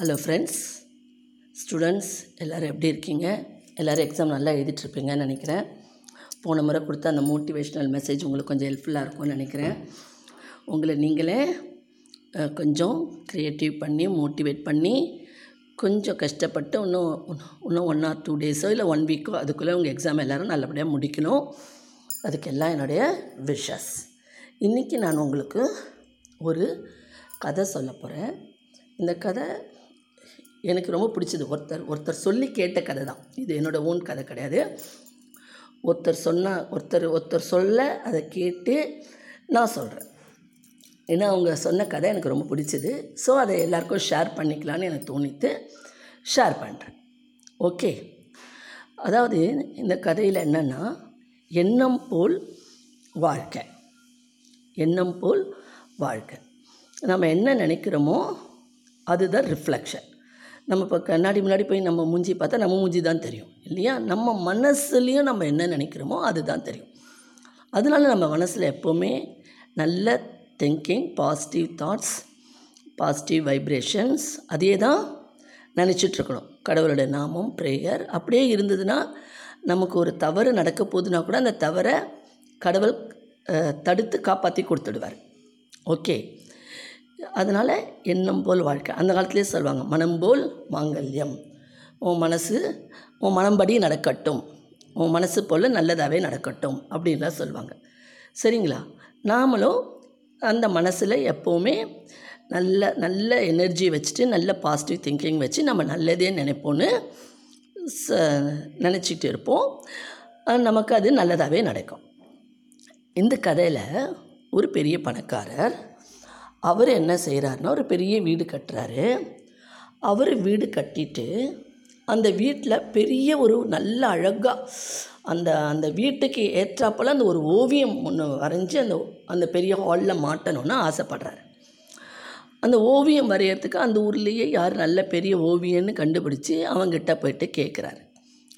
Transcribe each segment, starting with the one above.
Hello friends students எல்லோரும் எப்படி இருக்கீங்க? எல்லோரும் எக்ஸாம் நல்லா எழுதிட்டுருப்பீங்கன்னு நினைக்கிறேன். போன முறை கொடுத்த அந்த மோட்டிவேஷ்னல் மெசேஜ் உங்களுக்கு கொஞ்சம் ஹெல்ப்ஃபுல்லாக இருக்கும்னு நினைக்கிறேன். உங்களை நீங்களே கொஞ்சம் க்ரியேட்டிவ் பண்ணி மோட்டிவேட் பண்ணி கொஞ்சம் கஷ்டப்பட்டு இன்னும் இன்னும் ஒன் ஆர் டூ டேஸோ இல்லை ஒன் வீக்கோ அதுக்குள்ளே உங்கள் எக்ஸாம் எல்லோரும் நல்லபடியாக முடிக்கணும். அதுக்கெல்லாம் என்னுடைய விஷஸ் இன்றைக்கி நான் உங்களுக்கு ஒரு கதை சொல்ல போகிறேன் இந்த கதை எனக்கு ரொம்ப பிடிச்சது. ஒருத்தர் ஒருத்தர் சொல்லி கேட்ட கதை தான் இது என்னோடய ஓன் கதை கிடையாது. ஒருத்தர் சொன்ன ஒருத்தர் ஒருத்தர் சொல்ல அதை கேட்டு நான் சொல்கிறேன் ஏன்னா அவங்க சொன்ன கதை எனக்கு ரொம்ப பிடிச்சது. ஸோ அதை எல்லாருக்கும் ஷேர் பண்ணிக்கலான்னு எனக்கு தோணித்து ஷேர் பண்ணுறேன் ஓகே அதாவது இந்த கதையில் என்னென்னா எண்ணம் போல் வாழ்க்கை. எண்ணம் போல் வாழ்க்கை. நம்ம என்ன நினைக்கிறோமோ அதுதான் ரிஃப்ளெக்ஷன் நம்ம இப்போ கண்ணாடி முன்னாடி போய் நம்ம மூஞ்சி பார்த்தா நம்ம மூஞ்சி தான் தெரியும் இல்லையா? நம்ம மனசுலேயும் நம்ம என்ன நினைக்கிறோமோ அதுதான் தெரியும். அதனால நம்ம மனசில் எப்போவுமே நல்ல thinking positive thoughts positive vibrations அதே தான் நினச்சிட்ருக்கணும் கடவுளோட நாமம் ப்ரேயர் அப்படியே இருந்ததுன்னா நமக்கு ஒரு தவறு நடக்க போகுதுன்னா கூட அந்த தவறை கடவுள் தடுத்து காப்பாற்றி கொடுத்துடுவார். ஓகே அதனால் எண்ணம் போல் வாழ்க்கை. அந்த காலத்துலேயே சொல்லுவாங்க மனம் போல் மாங்கல்யம். உன் மனசு உன் மனம்படி நடக்கட்டும். உன் மனசு போல் நல்லதாகவே நடக்கட்டும். அப்படின்லாம் சொல்லுவாங்க சரிங்களா? நாமளும் அந்த மனசில் எப்போவுமே நல்ல நல்ல எனர்ஜி வச்சுட்டு நல்ல பாசிட்டிவ் திங்கிங் வச்சு நம்ம நல்லதே நினைப்போன்னு ச நினச்சிட்டு இருப்போம். நமக்கு அது நல்லதாகவே நடக்கும். இந்த கதையில் ஒரு பெரிய பணக்காரர் அவர் என்ன செய்கிறாருன்னா ஒரு பெரிய வீடு கட்டுறாரு. அவர் வீடு கட்டிட்டு அந்த வீட்டில் பெரிய ஒரு நல்ல அழகாக அந்த அந்த வீட்டுக்கு ஏற்றாப்போல் அந்த ஒரு ஓவியம் ஒன்று வரைஞ்சி அந்த அந்த பெரிய ஹாலில் மாட்டணும்னு ஆசைப்படுறாரு. அந்த ஓவியம் வரைகிறதுக்கு அந்த ஊர்லேயே யார் நல்ல பெரிய ஓவியன்னு கண்டுபிடிச்சி அவங்ககிட்ட போயிட்டு கேட்குறாரு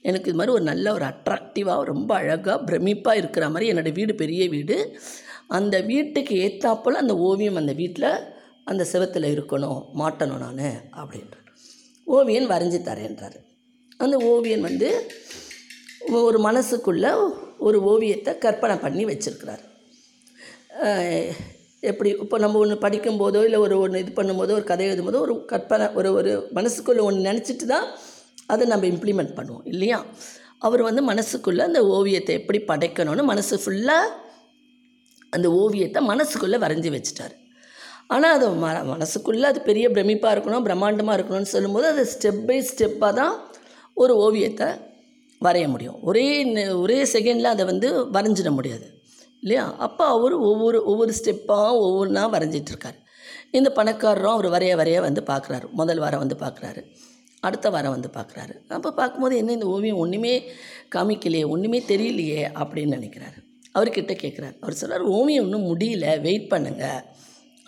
எனக்கு இது மாதிரி ஒரு நல்ல ஒரு அட்ராக்டிவாக ரொம்ப அழகாக பிரமிப்பாக இருக்கிற மாதிரி என்னோடய வீடு பெரிய வீடு. அந்த வீட்டுக்கு ஏற்றாப்போல் அந்த ஓவியம் அந்த வீட்டில் அந்த செவத்தில் இருக்கணும் மாட்டணும் நான் அப்படின்றார். ஓவியன் வரைஞ்சி தரேன்றாரு. அந்த ஓவியன் வந்து ஒரு மனசுக்குள்ளே ஒரு ஓவியத்தை கற்பனை பண்ணி வச்சுருக்கிறார். எப்படி இப்போ நம்ம ஒன்று படிக்கும்போதோ இல்லை ஒரு ஒன்று இது பண்ணும்போதோ ஒரு கதை எழுதும்போதோ ஒரு கற்பனை ஒரு ஒரு மனசுக்குள்ளே ஒன்று நினச்சிட்டு தான் அதை நம்ம இம்ப்ளிமெண்ட் பண்ணுவோம் இல்லையா? அவர் வந்து மனசுக்குள்ளே அந்த ஓவியத்தை எப்படி படைக்கணும்னு மனசு ஃபுல்லாக அந்த ஓவியத்தை மனசுக்குள்ளே வரைஞ்சி வச்சிட்டார். ஆனால் அது ம மனசுக்குள்ளே அது பெரிய பிரமிப்பாக இருக்கணும் பிரம்மாண்டமாக இருக்கணும்னு சொல்லும்போது அது ஸ்டெப் பை ஸ்டெப்பாக தான் ஒரு ஓவியத்தை வரைய முடியும். ஒரே ஒரே செகண்டில் அதை வந்து வரைஞ்சிட முடியாது. இல்லையா? அப்போ அவர் ஒவ்வொரு ஒவ்வொரு ஸ்டெப்பாக ஒவ்வொன்றா வரைஞ்சிட்ருக்கார் இந்த பணக்காரரும் அவர் வரைய வரைய வந்து பார்க்குறாரு முதல் வாரம் வந்து பார்க்குறாரு அடுத்த வாரம் வந்து பார்க்குறாரு அப்போ பார்க்கும்போது என்ன இந்த ஓவியம் ஒன்றுமே காமிக்கலையே ஒன்றுமே தெரியலையே அப்படின்னு நினைக்கிறாரு. அவர்கிட்ட கேட்குறார். அவர் சொல்கிறார் ஓவியம் இன்னும் முடியல. வெயிட் பண்ணுங்கள்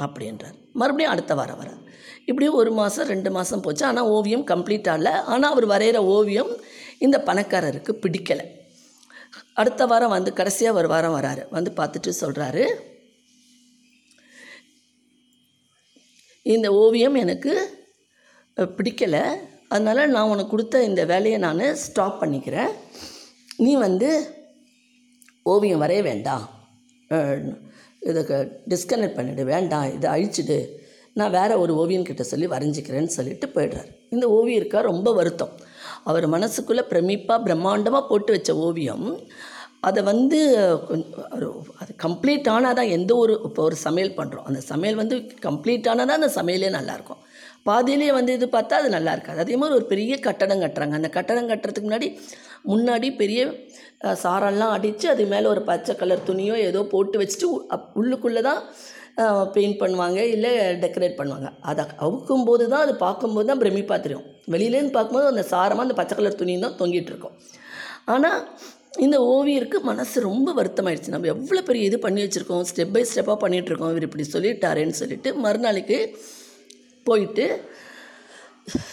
அப்படின்றார். மறுபடியும் அடுத்த வாரம் வரார் இப்படியும் ஒரு மாதம் ரெண்டு மாதம் போச்சு. ஆனால் ஓவியம் கம்ப்ளீட் ஆகல. ஆனால் அவர் வரைகிற ஓவியம் இந்த பணக்காரருக்கு பிடிக்கலை. அடுத்த வாரம் வந்து கடைசியாக ஒரு வாரம் வராரு. வந்து பார்த்துட்டு சொல்கிறாரு இந்த ஓவியம் எனக்கு பிடிக்கலை. அதனால் நான் உனக்கு கொடுத்த இந்த வேலையை நான் ஸ்டாப் பண்ணிக்கிறேன். நீ வந்து ஓவியம் வரைய வேண்டாம். இதுக்கு டிஸ்கனெக்ட் பண்ணிவிடு வேண்டாம் இதை அழிச்சிடு. நான் வேறு ஒரு ஓவியன்கிட்ட சொல்லி வரைஞ்சிக்கிறேன்னு சொல்லிட்டு போயிடுறாரு. இந்த ஓவியருக்கா ரொம்ப வருத்தம். அவர் மனசுக்குள்ளே பிரமிப்பாக பிரம்மாண்டமாக போட்டு வச்ச ஓவியம் அதை வந்து கொஞ்சம் அது கம்ப்ளீட் ஆனால் தான் எந்த ஒரு இப்போ ஒரு சமையல் பண்ணுறோம் அந்த சமையல் வந்து கம்ப்ளீட் ஆனால் தான் அந்த சமையலே நல்லாயிருக்கும் பாதியிலே வந்து இது பார்த்தா அது நல்லா இருக்காது. அதே மாதிரி ஒரு பெரிய கட்டடம் கட்டுறாங்க. அந்த கட்டடம் கட்டுறதுக்கு முன்னாடி முன்னாடி பெரிய சாரெல்லாம் அடித்து அது மேலே ஒரு பச்சை கலர் துணியோ ஏதோ போட்டு வச்சுட்டு உ- அப் உள்ளுக்குள்ளே தான் பெயிண்ட் பண்ணுவாங்க இல்லை டெக்கரேட் பண்ணுவாங்க. அதை அவுக்கும்போது தான் அது பார்க்கும்போது தான் பிரமிப்பாக தெரியும். வெளியிலேருந்து பார்க்கும்போது அந்த சாரமாக அந்த பச்சை கலர் துணியும் தான் தொங்கிட்டு இருக்கும். ஆனால் இந்த ஓவியருக்கு மனசு ரொம்ப வருத்தமாயிடுச்சு. நம்ம எவ்வளோ பெரிய இது பண்ணி வச்சுருக்கோம் ஸ்டெப் பை ஸ்டெப்பாக பண்ணிகிட்ருக்கோம் இவர் இப்படி சொல்லிட்டாரேன்னு சொல்லிட்டு மறுநாளைக்கு போயிட்டு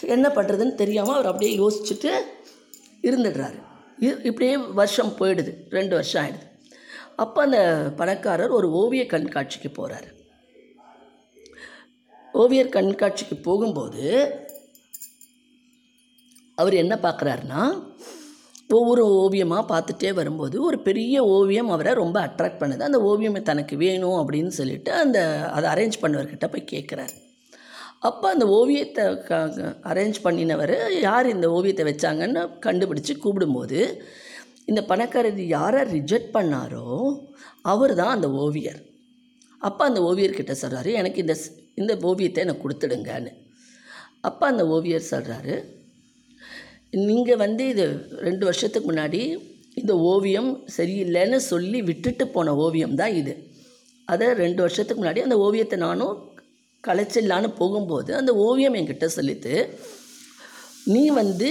என்ன பண்ணுறதுன்னு தெரியாமல் அவர் அப்படியே யோசிச்சுட்டு இருந்துடுறாரு. இ- இப்படியே வருஷம் போயிடுது. ரெண்டு வருஷம் ஆயிடுது. அப்போ அந்த பணக்காரர் ஒரு ஓவிய கண்காட்சிக்கு போகிறாரு ஓவியர் கண்காட்சிக்கு போகும்போது அவர் என்ன பார்க்குறாருன்னா ஒவ்வொரு ஓவியமாக பார்த்துட்டே வரும்போது ஒரு பெரிய ஓவியம் அவரை ரொம்ப அட்ராக்ட் பண்ணுது. அந்த ஓவியம் தனக்கு வேணும் அப்படின்னு சொல்லிட்டு அந்த அதை அரேஞ்ச் பண்ணவர்கிட்ட போய் கேட்குறாரு அப்போ அந்த ஓவியத்தை க அரேஞ்ச் பண்ணினவர் யார் இந்த ஓவியத்தை வச்சாங்கன்னு கண்டுபிடிச்சி கூப்பிடும்போது இந்த பணக்காரர் யாரை ரிஜெக்ட் பண்ணாரோ அவர் தான் அந்த ஓவியர். அப்போ அந்த ஓவியர்கிட்ட சொல்கிறாரு எனக்கு இந்த ஸ்- இந்த ஓவியத்தை எனக்கு கொடுத்துடுங்கன்னு. அப்போ அந்த ஓவியர் சொல்கிறாரு நீங்கள் வந்து இது ரெண்டு வருஷத்துக்கு முன்னாடி இந்த ஓவியம் சரியில்லைன்னு சொல்லி விட்டுட்டு போன ஓவியம் தான் இது. அதை ரெண்டு வருஷத்துக்கு முன்னாடி அந்த ஓவியத்தை நானும் கலைச்சிடலான்னு போகும்போது அந்த ஓவியம் என்கிட்ட சொல்லித்து நீ வந்து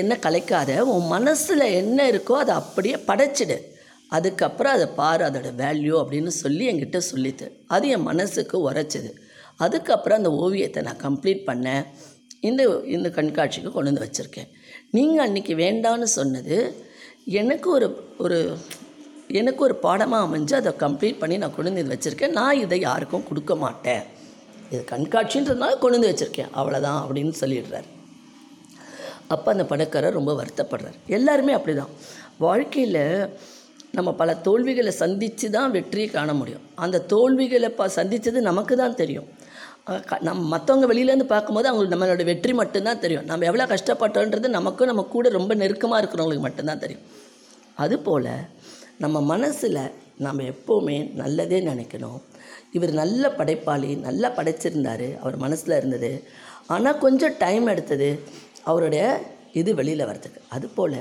என்ன கலைக்காத உன் மனசில் என்ன இருக்கோ அதை அப்படியே படைச்சிடு. அதுக்கப்புறம் அதை பாரு அதோட வேல்யூ அப்படின்னு சொல்லி என்கிட்ட சொல்லித்து அது என் மனசுக்கு உரைச்சிது. அதுக்கப்புறம் அந்த ஓவியத்தை நான் கம்ப்ளீட் பண்ணேன். இந்த இந்த கண்காட்சிக்கு கொண்டு வந்து வச்சுருக்கேன். நீங்கள் அன்றைக்கி வேண்டான்னு சொன்னது எனக்கு ஒரு ஒரு எனக்கு ஒரு பாடமாக அமைஞ்சு அதை கம்ப்ளீட் பண்ணி நான் கொண்டு வந்து வச்சுருக்கேன். நான் இதை யாருக்கும் கொடுக்க மாட்டேன். இது கண்காட்சின்றதுனால கொண்டு வந்து வச்சுருக்கேன். அவ்வளோதான் அப்படின்னு சொல்லிடுறாரு. அப்போ அந்த பணக்காரர் ரொம்ப வருத்தப்படுறார். எல்லாருமே அப்படி தான் வாழ்க்கையில் நம்ம பல தோல்விகளை சந்தித்து தான் வெற்றியை காண முடியும். அந்த தோல்விகளை ப சந்தித்தது நமக்கு தான் தெரியும். நம் க- நம்ம மற்றவங்க வெளியிலேருந்து பார்க்கும்போது அவங்களுக்கு நம்மளோட வெற்றி மட்டும்தான் தெரியும். நம்ம எவ்வளோ கஷ்டப்பட்டோன்றது நமக்கும் நம்ம கூட ரொம்ப நெருக்கமாக இருக்கிறவங்களுக்கு மட்டும்தான் தெரியும். அதுபோல் நம்ம மனசில் நம்ம எப்போவுமே நல்லதே நினைக்கணும். இவர் நல்ல படைப்பாளி நல்லா படைச்சிருந்தார் அவர் மனசில் இருந்தது. ஆனால் கொஞ்சம் டைம் எடுத்தது அவருடைய இது வெளியில் வர்றதுக்கு. அதுபோல்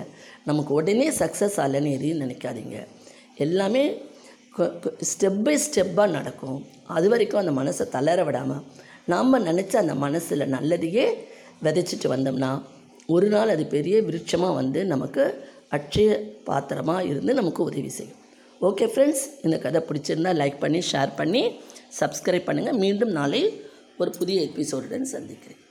நமக்கு உடனே சக்ஸஸ் ஆகலைன்னு எதையும் நினைக்காதீங்க. எல்லாமே ஸ்டெப் பை ஸ்டெப்பாக நடக்கும். அது வரைக்கும் அந்த மனசை தளர விடாமல் நாம் நினச்ச அந்த மனசில் நல்லதையே விதைச்சிட்டு வந்தோம்னா ஒரு நாள் அது பெரிய விருட்சமாக வந்து நமக்கு அட்சய பாத்திரமாக இருந்து நமக்கு உதவி செய்யும். ஓகே ஃப்ரெண்ட்ஸ் இந்த கதை பிடிச்சிருந்தா லைக் பண்ணி ஷேர் பண்ணி சப்ஸ்கிரைப் பண்ணுங்கள் மீண்டும் நாளை ஒரு புதிய எபிசோடுடன் சந்திக்கிறேன்.